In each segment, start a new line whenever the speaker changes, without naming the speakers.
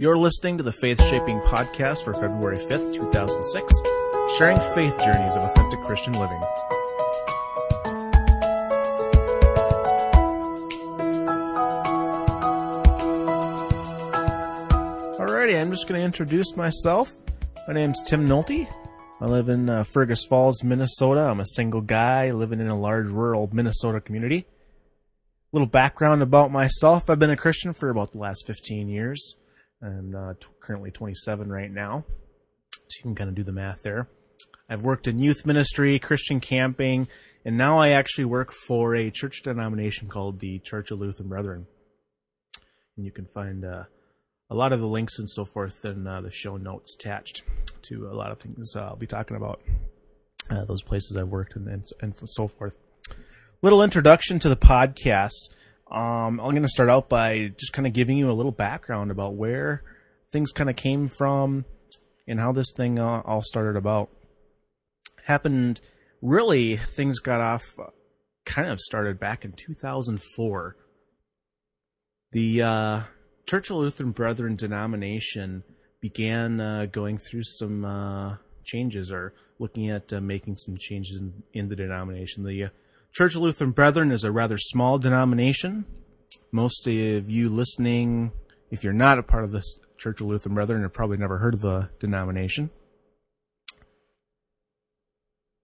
You're listening to the Faith Shaping Podcast for February 5th, 2006, sharing faith journeys of authentic Christian living. Alrighty, I'm just going to introduce myself. My name's Tim Nolte. I live in uh, Fergus Falls, Minnesota. I'm a single guy living in a large rural Minnesota community. little background about myself. I've been a Christian for about the last 15 years. I'm uh, t- currently 27 right now. So you can kind of do the math there. I've worked in youth ministry, Christian camping, and now I actually work for a church denomination called the Church of Lutheran Brethren. And you can find uh, a lot of the links and so forth in uh, the show notes attached to a lot of things uh, I'll be talking about. Uh, those places I've worked and, and, and so forth. Little introduction to the podcast. Um, I'm going to start out by just kind of giving you a little background about where things kind of came from and how this thing uh, all started about. Happened really, things got off, uh, kind of started back in 2004. The uh, Church of Lutheran Brethren denomination began uh, going through some uh, changes or looking at uh, making some changes in, in the denomination. The Church of Lutheran Brethren is a rather small denomination. Most of you listening, if you're not a part of the Church of Lutheran Brethren, have probably never heard of the denomination.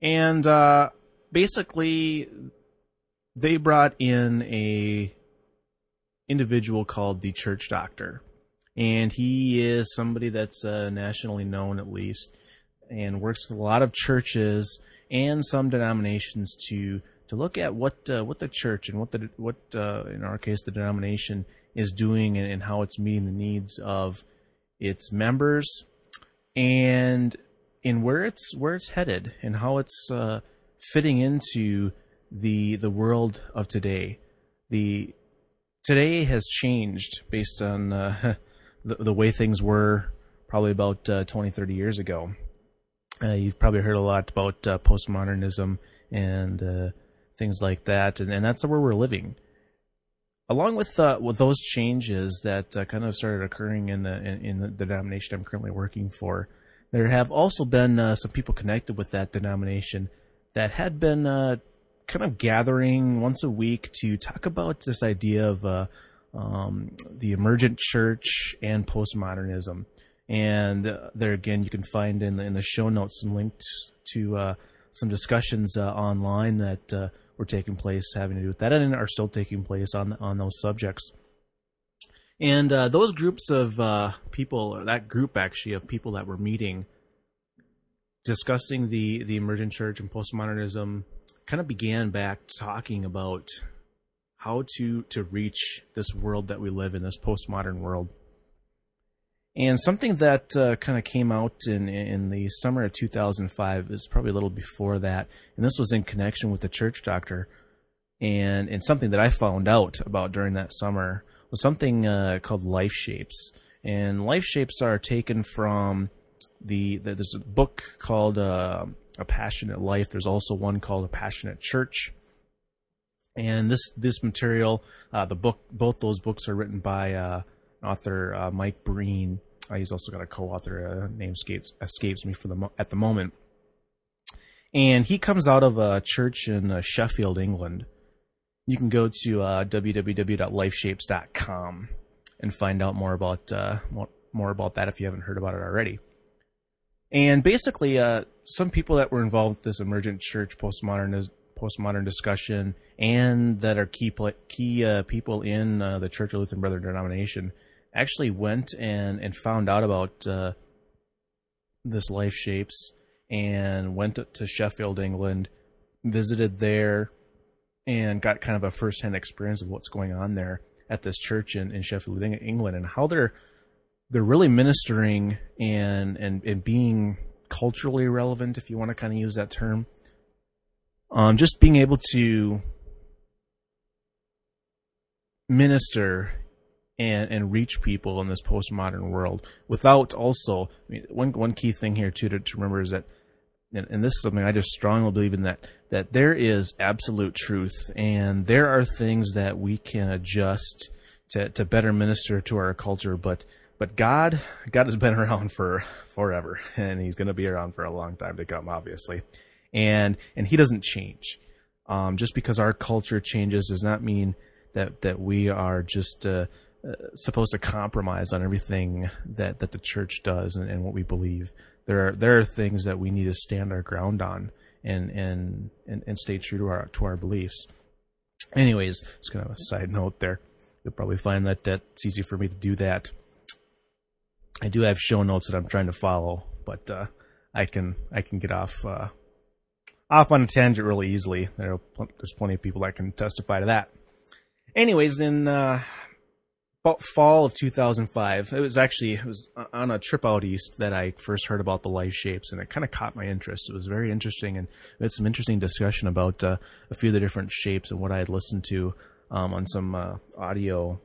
And uh, basically, they brought in a individual called the church doctor and he is somebody that's uh, nationally known at least and works with a lot of churches and some denominations to to look at what uh, what the church and what the what uh, in our case the denomination is doing and, and, how it's meeting the needs of its members and in where it's where it's headed and how it's uh, fitting into the the world of today the today has changed based on uh, the, the way things were probably about uh, 20, 30 years ago. Uh, you've probably heard a lot about uh, postmodernism and uh, things like that, and, and that's where we're living. Along with uh, with those changes that uh, kind of started occurring in the in, in, the denomination I'm currently working for, there have also been uh, some people connected with that denomination that had been kind of gathering once a week to talk about this idea of um, the emergent church and postmodernism. And uh, there again, you can find in the, in the show notes some links to uh, some discussions uh, online that uh, were taking place having to do with that and are still taking place on on those subjects. And uh, those groups of uh, people, or that group actually of people that were meeting, discussing the the emergent church and postmodernism, kind of began back talking about how to to reach this world that we live in, this postmodern world. And something that uh, kind of came out in in the summer of 2005 is probably a little before that, and this was in connection with the church doctor, and and something that I found out about during that summer was something uh, called life shapes, and life shapes are taken from the, the there's a book called uh, a passionate life. There's also one called a passionate church, and this this material, uh, the book, both those books are written by uh, author uh, Mike Breen. Uh, he's also got a co-author. Uh, name escapes escapes me for the mo- at the moment. And he comes out of a church in uh, Sheffield, England. You can go to uh, www.lifeshapes.com and find out more about more, more about that if you haven't heard about it already. And basically, some people that were involved with this emergent church postmodernism postmodern discussion and that are key key uh, people in uh, the Church of Lutheran Brethren denomination actually went and and found out about uh, this life shapes and went to Sheffield, England, visited there, and got kind of a firsthand experience of what's going on there at this church in, in Sheffield, England, and how they're they're really ministering and and and being culturally relevant, if you want to kind of use that term, um, just being able to minister and and reach people in this postmodern world without also I mean, one one key thing here too to, to remember is that and, and, this is something I just strongly believe in that that there is absolute truth and there are things that we can adjust to to better minister to our culture but but God, God has been around for forever, and He's going to be around for a long time to come, obviously, and and He doesn't change. Um, just because our culture changes does not mean that that we are just uh, supposed to compromise on everything that that the church does and, and what we believe. There are there are things that we need to stand our ground on and and and, and stay true to our to our beliefs. Anyways, just kind of a side note there. You'll probably find that that's easy for me to do that. I do have show notes that I'm trying to follow, but uh, I can I can get off uh, off on a tangent really easily. There there's plenty of people that can testify to that. Anyways, in uh, fall of 2005, it was actually it was on a trip out east that I first heard about the life shapes, and it kind of caught my interest. It was very interesting, and we had some interesting discussion about uh, a few of the different shapes and what I had listened to um, on some uh, audio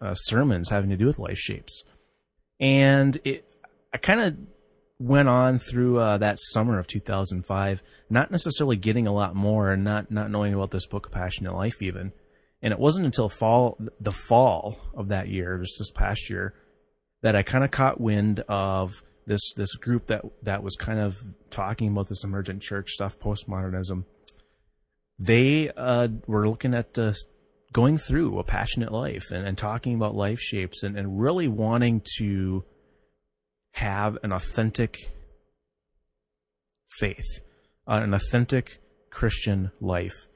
uh, sermons having to do with life shapes. And it, I kind of went on through uh, that summer of 2005, not necessarily getting a lot more and not not knowing about this book, Passionate Life, even. And it wasn't until fall, the fall of that year, just this past year, that I kind of caught wind of this this group that that was kind of talking about this emergent church stuff, postmodernism. They uh, were looking at uh, going through a passionate life and, and talking about life shapes and, and really wanting to have an authentic faith, uh, an authentic Christian life,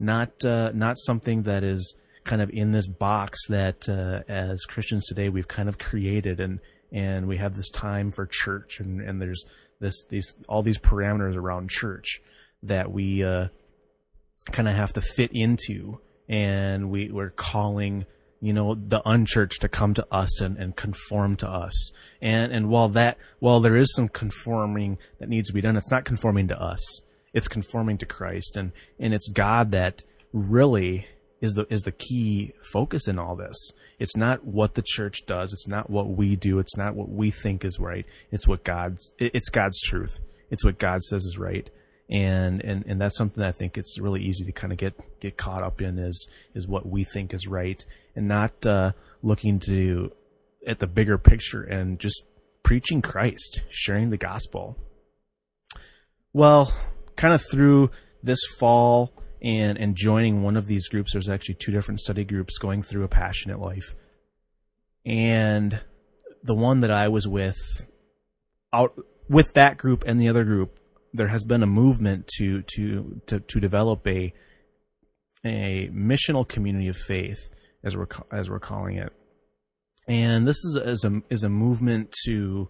not uh, not something that is kind of in this box that uh, as Christians today we've kind of created and and we have this time for church and, and there's this these all these parameters around church that we uh, kind of have to fit into and we, we're calling you know the unchurched to come to us and, and conform to us. And and while that while there is some conforming that needs to be done it's not conforming to us it's conforming to christ and and it's god that really is the is the key focus in all this. It's not what the church does. It's not what we do. It's not what we think is right. It's what god's it's god's truth. It's what god says is right. And and and that's something I think it's really easy to kind of get get caught up in is is what we think is right. And not uh, looking to at the bigger picture and just preaching Christ, sharing the gospel. Well, kind of through this fall and and joining one of these groups, there's actually two different study groups going through a passionate life, and the one that I was with out with that group and the other group there has been a movement to to to, to develop a a missional community of faith as we're as we're calling it, and this is is a is a movement to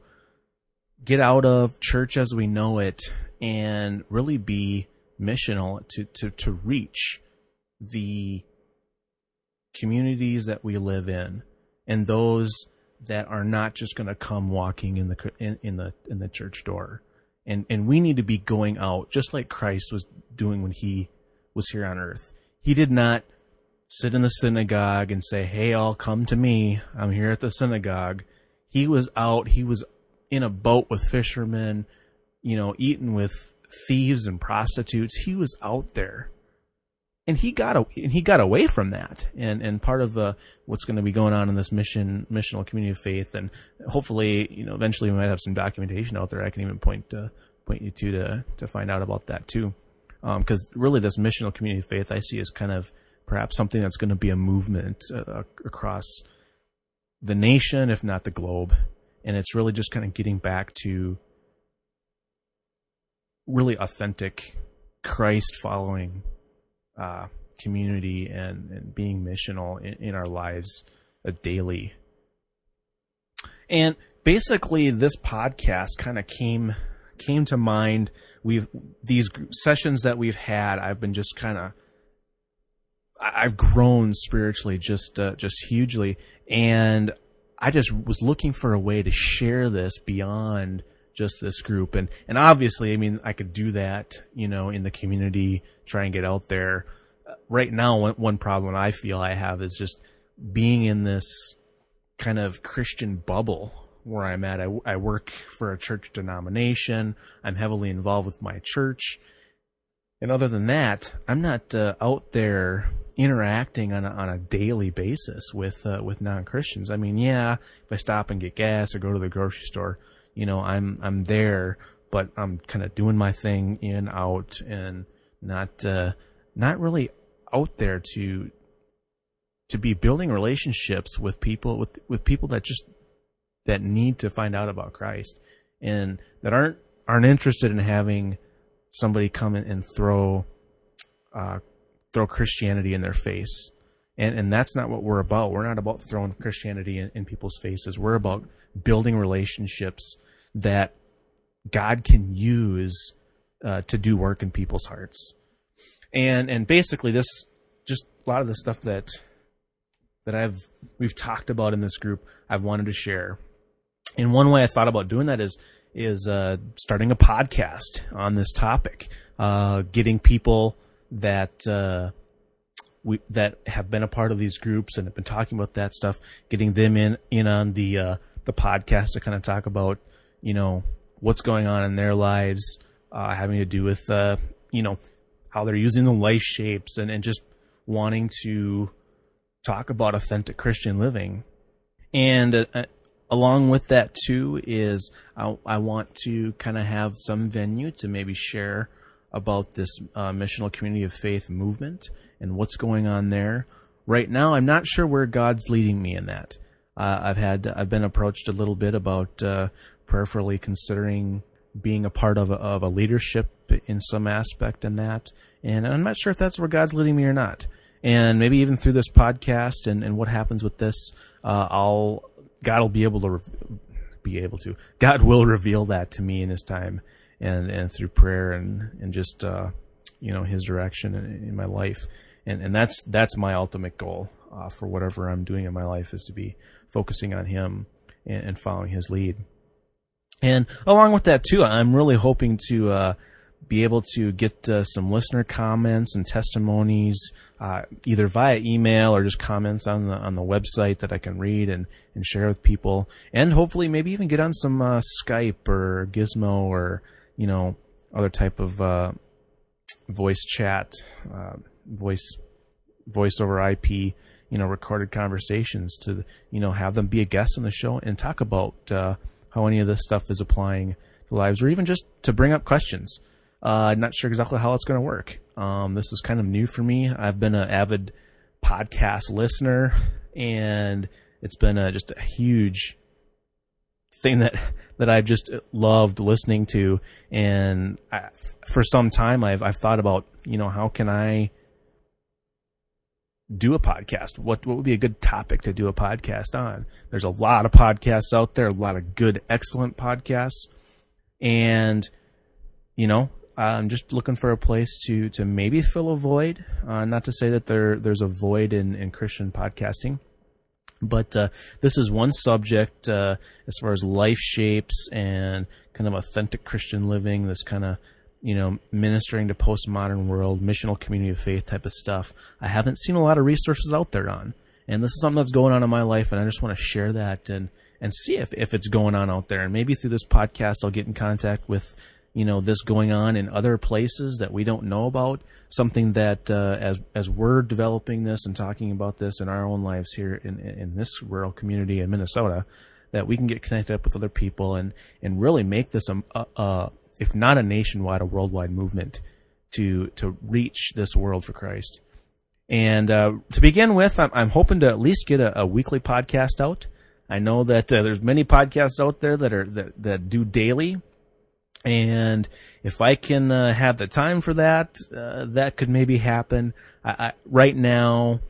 get out of church as we know it and really be missional to to to reach the communities that we live in and those that are not just going to come walking in the in, in the in the church door and and we need to be going out just like Christ was doing when he was here on earth. He did not sit in the synagogue and say, "Hey, all come to me. I'm here at the synagogue." He was out. He was in a boat with fishermen, you know, eating with thieves and prostitutes. He was out there and he got a, and he got away from that. And and part of the what's going to be going on in this mission missional community of faith, and hopefully, you know, eventually we might have some documentation out there. I can even point to point you to to to find out about that too, because um, really this missional community of faith I see as kind of perhaps something that's going to be a movement uh, across the nation, if not the globe, and it's really just kind of getting back to really authentic Christ following uh, community and, and being missional in, in our lives uh, daily. And basically, this podcast kind of came came to mind. We've these sessions that we've had. I've been just kind of I've grown spiritually just uh, just hugely, and I just was looking for a way to share this beyond just this group. And and obviously i mean i could do that you know in the community try and get out there. Uh, right now one, one problem i feel i have is just being in this kind of christian bubble where i'm at. I, I work for a church denomination. I'm heavily involved with my church. And other than that i'm not uh, out there interacting on a, on a daily basis with uh, with non Christians. I mean, yeah, if I stop and get gas or go to the grocery store, you know, I'm I'm there, but I'm kind of doing my thing in out and not uh, not really out there to to be building relationships with people with with people that just that need to find out about Christ and that aren't aren't interested in having somebody come in and throw uh, throw Christianity in their face. And and that's not what we're about. We're not about throwing Christianity in, in people's faces. We're about building relationships that God can use uh, to do work in people's hearts. And and basically this just a lot of the stuff that that I've we've talked about in this group I've wanted to share. And one way I thought about doing that is is uh, starting a podcast on this topic, uh, getting people that uh, we that have been a part of these groups and have been talking about that stuff, getting them in in on the uh, the podcast to kind of talk about you know what's going on in their lives, uh, having to do with uh, you know how they're using the life shapes and, and just wanting to talk about authentic Christian living. And uh, along with that too is I, I want to kind of have some venue to maybe share about this uh, missional community of faith movement and what's going on there. Right now, I'm not sure where God's leading me in that. Uh, I've had I've been approached a little bit about uh, prayerfully considering being a part of a, of a leadership in some aspect in that, and I'm not sure if that's where God's leading me or not. And maybe even through this podcast and, and what happens with this, uh, I'll God will be able to re- be able to God will reveal that to me in His time and and through prayer and and just uh, you know His direction in, in, my life, and and that's that's my ultimate goal uh, for whatever I'm doing in my life is to be focusing on Him and, and following His lead. And along with that too, I'm really hoping to uh, be able to get uh, some listener comments and testimonies, uh, either via email or just comments on the on the website that I can read and, and share with people, and hopefully maybe even get on some uh, Skype or Gizmo or you know, other type of uh, voice chat, uh, voice voice over IP, you know, recorded conversations to you know have them be a guest on the show and talk about uh, how any of this stuff is applying to lives, or even just to bring up questions. Uh, I'm not sure exactly how it's going to work. Um, this is kind of new for me. I've been an avid podcast listener, and it's been a, just a huge thing that that I've just loved listening to, and I, for some time I've I've thought about you know how can I do a podcast? What what would be a good topic to do a podcast on? There's a lot of podcasts out there, a lot of good, excellent podcasts, and you know I'm just looking for a place to to maybe fill a void. Uh, not to say that there there's a void in in Christian podcasting but uh, this is one subject uh, as far as life shapes and kind of authentic Christian living, this kind of, you know, ministering to postmodern world, missional community of faith type of stuff. I haven't seen a lot of resources out there on. And this is something that's going on in my life, and I just want to share that and, and see if, if it's going on out there. And maybe through this podcast, I'll get in contact with you know this going on in other places that we don't know about something that uh, as as we're developing this and talking about this in our own lives here in in this rural community in Minnesota that we can get connected up with other people and and really make this a, a, a if not a nationwide a worldwide movement to to reach this world for Christ. And uh, to begin with I'm, I'm, hoping to at least get a, a weekly podcast out. I know that uh, there's many podcasts out there that are that, that do daily and if I can uh, have the time for that, uh, that could maybe happen. I, I, right now,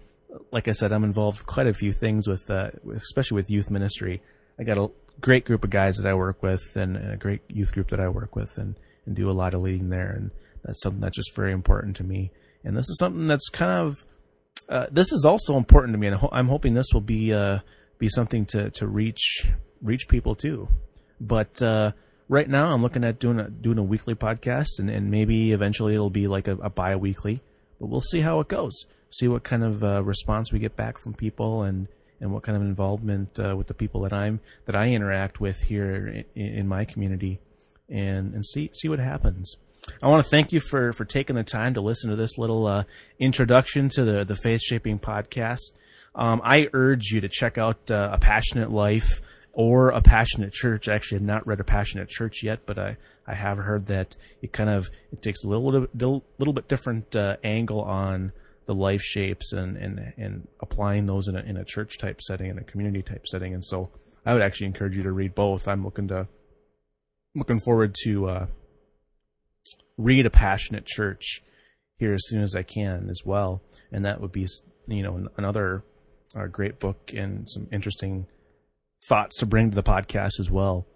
like I said, I'm involved quite a few things with, uh, especially with youth ministry. I got a great group of guys that I work with, and, and, a great youth group that I work with, and and do a lot of leading there, and that's something that's just very important to me. And this is something that's kind of uh, this is also important to me, and I'm hoping this will be uh, be something to to reach reach people too. But uh, right now I'm looking at doing a doing a weekly podcast, and, and maybe eventually it'll be like a, a bi-weekly. But we'll see how it goes. See what kind of uh, response we get back from people, and and what kind of involvement uh, with the people that I'm that I interact with here in, in my community, and and see see what happens. I want to thank you for, for taking the time to listen to this little uh, introduction to the, the Faith Shaping podcast. Um, I urge you to check out uh, A Passionate Life or A Passionate Church. I actually have not read A Passionate Church yet, but I, I have heard that it kind of it takes a little little, little bit different uh, angle on the life shapes and, and, and applying those in a, in a church type setting, in a community type setting. And so I would actually encourage you to read both. I'm looking to looking forward to uh, read a passionate church here as soon as I can as well, and that would be you know another uh, great book and some interesting thoughts to bring to the podcast as well.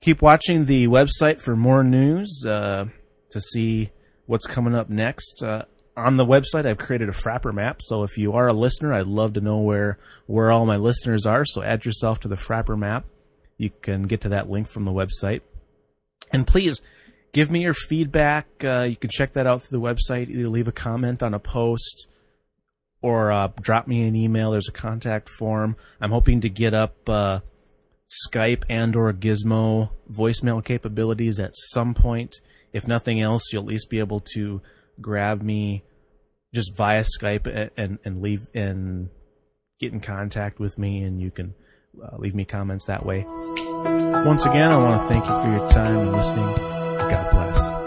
Keep watching the website for more news uh, to see what's coming up next. Uh, on the website, I've created a Frapper map. So if you are a listener, I'd love to know where where all my listeners are. So add yourself to the Frapper map. You can get to that link from the website. And please give me your feedback. Uh, you can check that out through the website. Either leave a comment on a post or uh, drop me an email. There's a contact form. I'm hoping to get up uh, Skype and or Gizmo voicemail capabilities at some point. If nothing else, you'll at least be able to grab me just via Skype and and, leave and get in contact with me, and you can uh, leave me comments that way. Once again, I want to thank you for your time and listening. God bless.